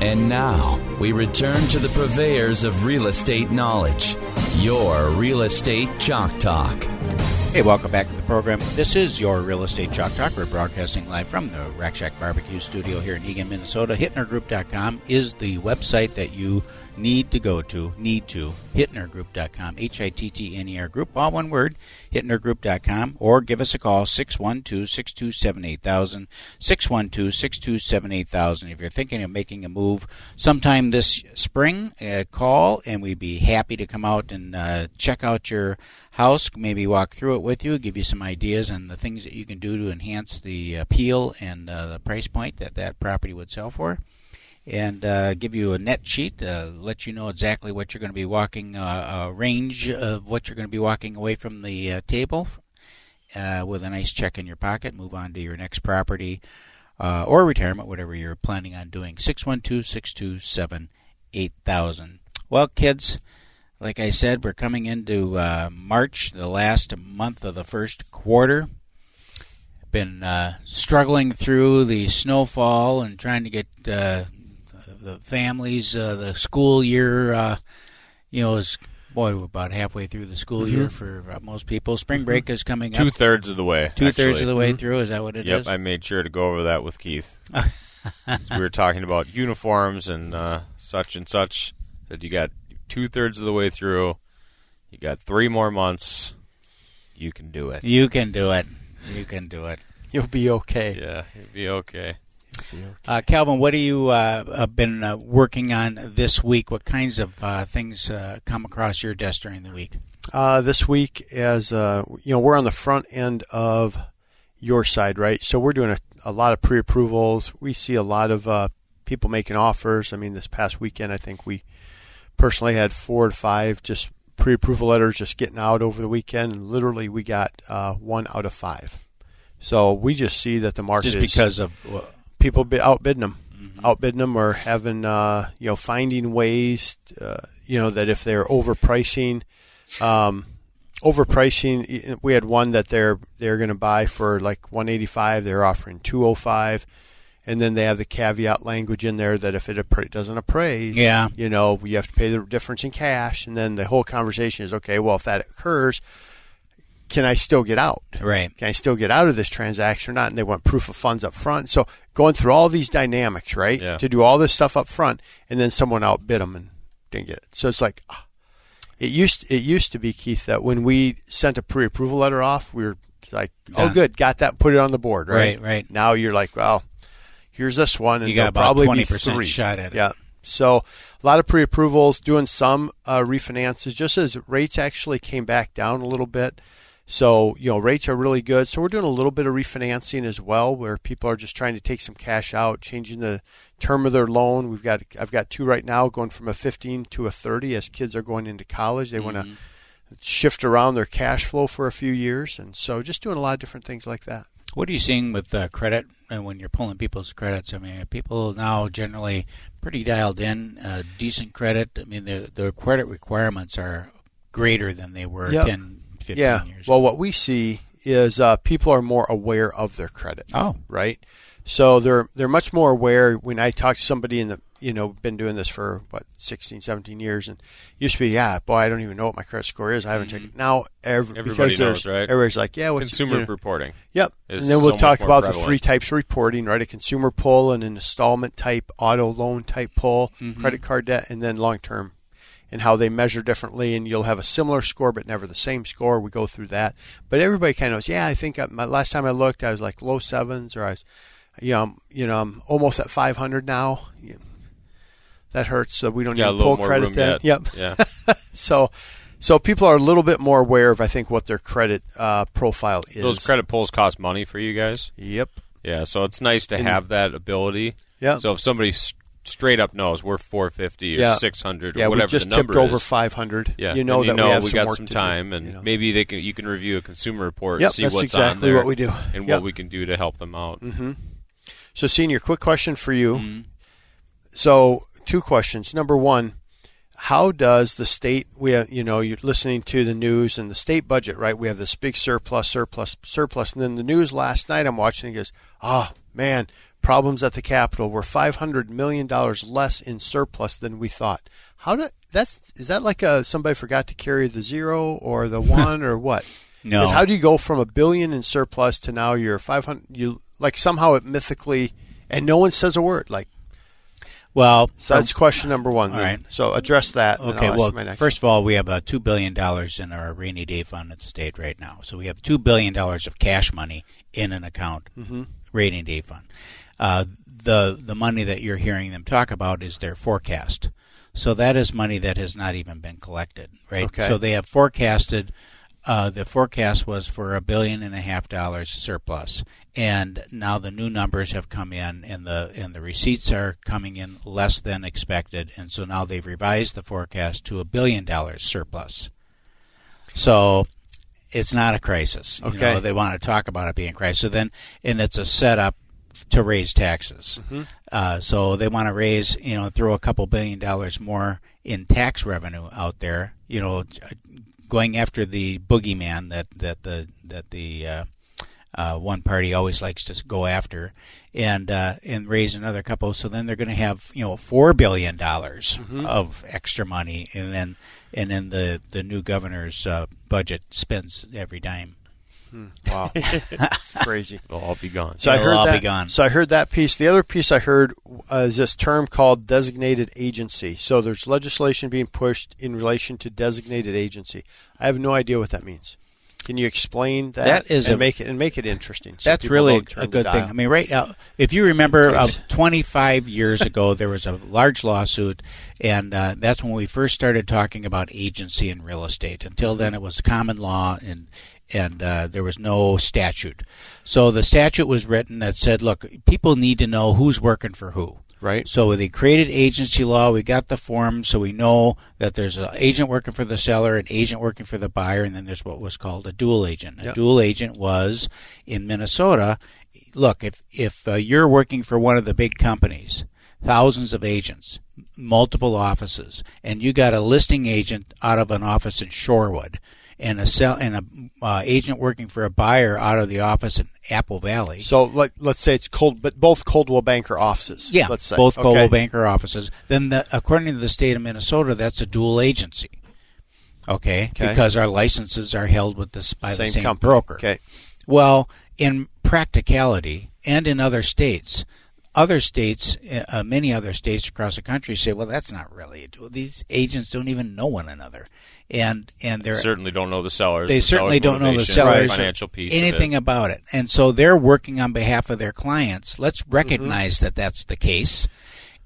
And now we return to the purveyors of real estate knowledge, your Real Estate Chalk Talk. Hey, welcome back to the program. This is your Real Estate Chalk Talk. We're broadcasting live from the Rack Shack Barbecue Studio here in Eagan, Minnesota. HittnerGroup.com is the website that you need to go to, need to, hittnergroup.com, H-I-T-T-N-E-R group, all one word, hittnergroup.com, or give us a call, 612-627-8000, 612-627-8000. If you're thinking of making a move sometime this spring, uh, call, and we'd be happy to come out and uh, check out your house, maybe walk through it with you, give you some ideas on the things that you can do to enhance the appeal and uh, the price point that that property would sell for and uh, give you a net sheet, uh, let you know exactly what you're going to be walking, uh, a range of what you're going to be walking away from the uh, table uh, with a nice check in your pocket. Move on to your next property uh, or retirement, whatever you're planning on doing. 612 627 8000. Well, kids, like I said, we're coming into March, the last month of the first quarter been uh, struggling through the snowfall and trying to get uh, the families, uh, the school year, uh, you know, is boy, we're about halfway through the school mm-hmm. year for uh, most people. Spring break is coming Two up. thirds of the way. Two thirds of the way mm-hmm. through. Is that what it yep, is? I made sure to go over that with Keith. we were talking about uniforms and uh, such and such. That you got two thirds of the way through. You got three more months. You can do it. You can do it. You can do it. You'll be okay. Yeah, you'll be okay. Okay. Uh, Calvin, what have you uh, been uh, working on this week? What kinds of uh, things uh, come across your desk during the week? Uh, this week, as you know, we're on the front end of your side, right? So we're doing a, a lot of pre-approvals. We see a lot of people making offers. I mean, this past weekend, I think we personally had four to five just pre-approval letters just getting out over the weekend, and literally we got one out of five. So we just see that the market just because of people be outbidding them, mm-hmm. outbidding them, or having uh, you know finding ways, uh, you know that if they're overpricing, um, overpricing. We had one that they're they're going to buy for like 185. They're offering 205. And then they have the caveat language in there that if it doesn't appraise, yeah. you know, you have to pay the difference in cash. And then the whole conversation is, okay, well, if that occurs, can I still get out? Right. Can I still get out of this transaction or not? And they want proof of funds up front. So going through all these dynamics, right? Yeah. To do all this stuff up front, and then someone outbid them and didn't get it. So it's like, ah. it used it used to be Keith that when we sent a pre-approval letter off, we were like, oh, good, got that, put it on the board, right? Right. Right. Now you're like, well, here's this one, and you got about probably twenty percent shot at it. Yeah. So a lot of pre-approvals, doing some uh, refinances, just as rates actually came back down a little bit. So, you know, rates are really good. So we're doing a little bit of refinancing as well where people are just trying to take some cash out, changing the term of their loan. We've got I've got two right now going from a 15 to a 30 as kids are going into college. They mm-hmm. want to shift around their cash flow for a few years. And so just doing a lot of different things like that. What are you seeing with uh, credit and when you're pulling people's credits? I mean, people now generally pretty dialed in, uh, decent credit. I mean, the the credit requirements are greater than they were yep. 10 15 yeah. years. Well, what we see is uh, people are more aware of their credit. Oh, right. So they're they're much more aware. When I talk to somebody in the you know been doing this for what 16, 17 years, and used to be yeah, boy, I don't even know what my credit score is. I haven't mm-hmm. checked it now. Every, Everybody knows, right? Everybody's like, yeah, what's consumer you know, reporting. Yep, and then we'll so talk about prevalent. the three types of reporting, right? A consumer pull, and an installment type, auto loan type pull, mm-hmm. credit card debt, and then long term and how they measure differently, and you'll have a similar score but never the same score. We go through that, but everybody kind of knows. Yeah, I think I, my last time I looked, I was like low sevens, or I was, you know, I'm, you know, I'm almost at 500 now. that hurts. So we don't yeah, need pull credit then. Yet. Yep. Yeah. so. So people are a little bit more aware of, I think, what their credit uh, profile is. Those credit pulls cost money for you guys. Yep. Yeah, so it's nice to have that ability Yeah. So if somebody straight up knows we're 450 or Yeah. 600 yeah, or whatever we just the number tipped over 500. yeah, you know then that we have we some got work some to do, time, and you know. maybe they can you can review a consumer report, Yep, and see that's what's on exactly there what we do. and Yep. what we can do to help them out. So, senior, quick question for you. Mm-hmm. So, two questions. Number one, how does the state? We have, you know, you're listening to the news and the state budget, right? We have this big surplus, surplus, surplus, and then the news last night. I'm watching. and It goes, oh man, problems at the Capitol. We're 500 million dollars less in surplus than we thought. How did that's? Is that like a somebody forgot to carry the zero or the one or what? No. How do you go from a billion in surplus to now you're 500? You like somehow it mythically, and no one says a word. Like Well, so that's question number one. All right. So address that. Okay, well, first of all, we have uh, $2 billion in our rainy day fund at the state right now. So we have $2 billion of cash money in an account, Mm-hmm. Rainy day fund. Uh, the, the money that you're hearing them talk about is their forecast. So that is money that has not even been collected, right? Okay. So they have forecasted. Uh, the forecast was for a billion and a half dollars surplus, and now the new numbers have come in, and the and the receipts are coming in less than expected, and so now they've revised the forecast to a billion dollars surplus. So it's not a crisis. You Okay. know, they want to talk about it being a crisis. So then, and it's a setup to raise taxes. Mm-hmm. Uh, so they want to raise, you know, throw a couple billion dollars more in tax revenue out there. You know, going after the boogeyman that that the that the uh, uh, one party always likes to go after, and uh, and raise another couple. So then they're going to have you know four billion dollars Mm-hmm. of extra money, and then and then the the new governor's uh, budget spends every dime. Wow, crazy. They'll all be gone. So I It'll heard all be that. gone. So I heard that piece. The other piece I heard uh, is this term called designated agency. So there's legislation being pushed in relation to designated agency. I have no idea what that means. Can you explain that? That is and a- make it and make it interesting. so That's really a good thing. I mean, right now, if you remember, uh, 25 years ago, there was a large lawsuit, and uh, that's when we first started talking about agency in real estate. Until then, it was common law, and and uh, there was no statute. So the statute was written that said, look, people need to know who's working for who. Right. So they created agency law. We got the form, so we know that there's an agent working for the seller, an agent working for the buyer, and then there's what was called a dual agent. A Yep. dual agent was in Minnesota. Look, if if uh, you're working for one of the big companies, thousands of agents, multiple offices, and you got a listing agent out of an office in Shorewood, and a sell and a uh, agent working for a buyer out of the office in Apple Valley. So like, let's say it's cold, but both Coldwell Banker offices. Yeah, let's say both okay. Coldwell Banker offices. Then, the, according to the state of Minnesota, that's a dual agency. Okay, Okay. because our licenses are held with this by the same company. broker. Okay. Well, in practicality, and in other states, other states, uh, many other states across the country say, "Well, that's not really a dual. These agents don't even know one another, and and they're certainly don't know the sellers. they the certainly seller's don't know the motivation, sellers financial piece. anything it. about it and so they're working on behalf of their clients let's Mm-hmm. recognize that that's the case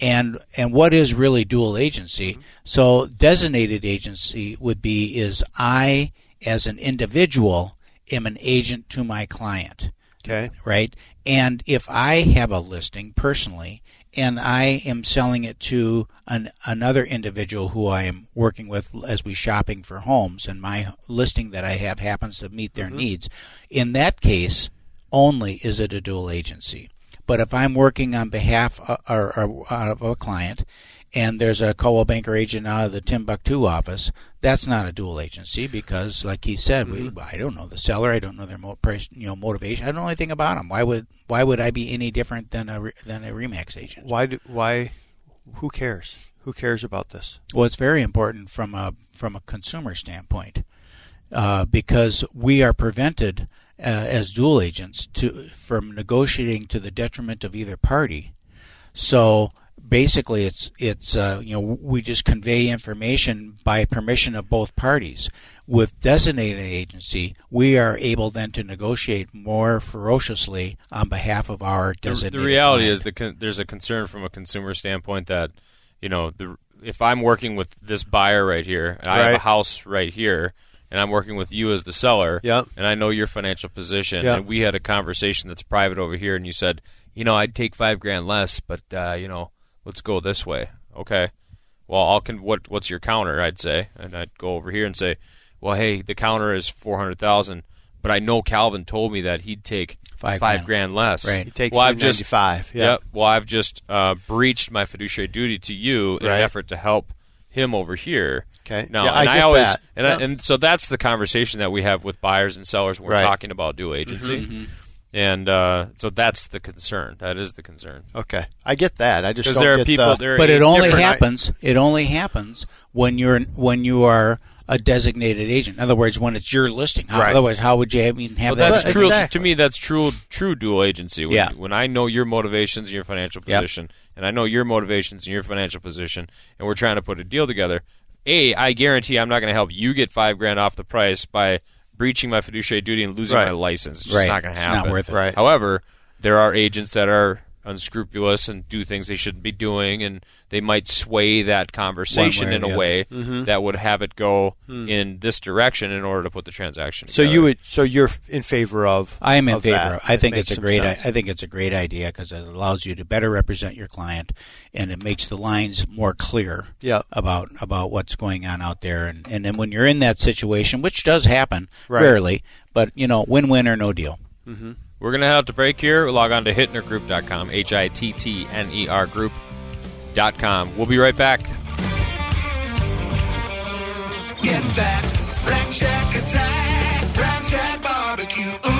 and and what is really dual agency Mm-hmm. so designated agency would be is i as an individual am an agent to my client Okay. right? And if I have a listing personally and I am selling it to an, another individual who I am working with as we shopping for homes, and my listing that I have happens to meet their mm-hmm. needs, in that case, only is it a dual agency. But if I'm working on behalf of, or, or, of a client, and there's a Coldwell Banker agent out of the Timbuktu office, that's not a dual agency because, like he said, we, I don't know the seller, I don't know their mo- price, you know motivation, I don't know anything about them. Why would why would I be any different than a than a Remax agent? Why? Do, why? Who cares? Who cares about this? Well, it's very important from a from a consumer standpoint uh, because we are prevented uh, as dual agents to from negotiating to the detriment of either party. So basically, it's it's uh, you know we just convey information by permission of both parties. With designated agency, we are able then to negotiate more ferociously on behalf of our The, designated. the reality client. is the con- there's a concern from a consumer standpoint that you know the if I'm working with this buyer right here and I have a house right here and I'm working with you as the seller, Yep. and I know your financial position, Yep. and we had a conversation that's private over here, and you said, you know, I'd take five grand less, but uh, you know, let's go this way. Okay. Well, I'll con- what what's your counter? I'd say, and I'd go over here and say, well, hey, the counter is four hundred thousand, but I know Calvin told me that he'd take Five five, grand. grand. less. Right. He takes well, I've just 395. Yeah. Yep. Well, I've just uh, breached my fiduciary duty to you in Right. an effort to help him over here. Okay. No, Yeah, I and I, get always that. and Yeah. I, and so that's the conversation that we have with buyers and sellers when we're Right. talking about dual agency. And uh, so that's the concern. That is the concern. Okay. I get that. I just Because don't there are get people. the, there are but it only different- happens. It only happens when you're when you are a designated agent. In other words, when it's your listing. How, Right. Otherwise, how would you have, even have Well, that? that's true. exactly. To me, that's true. True dual agency. When, Yeah. When I know your motivations and your financial Yep. position, and I know your motivations and your financial position, and we're trying to put a deal together. A, I guarantee I'm not going to help you get five grand off the price by breaching my fiduciary duty and losing Right. my license. It's just Right. not going to It's happen. not worth it. Right. However, there are agents that are unscrupulous and do things they shouldn't be doing, and they might sway that conversation way in a other. way Mm-hmm. that would have it go in this direction in order to put the transaction. so you would so you're in favor of I am in of favor. that. of I think It it's a great. I. I think it's a great idea because it allows you to better represent your client, and it makes the lines more clear Yeah. about about what's going on out there. And and then when you're in that situation, which does happen Right. rarely, but you know, win-win or no deal. We're going to head out to break here. Log on to hittnergroup.com, H I T T N E R group.com. We'll be right back. Get that Rack Shack attack, Rack Shack barbecue. Ooh.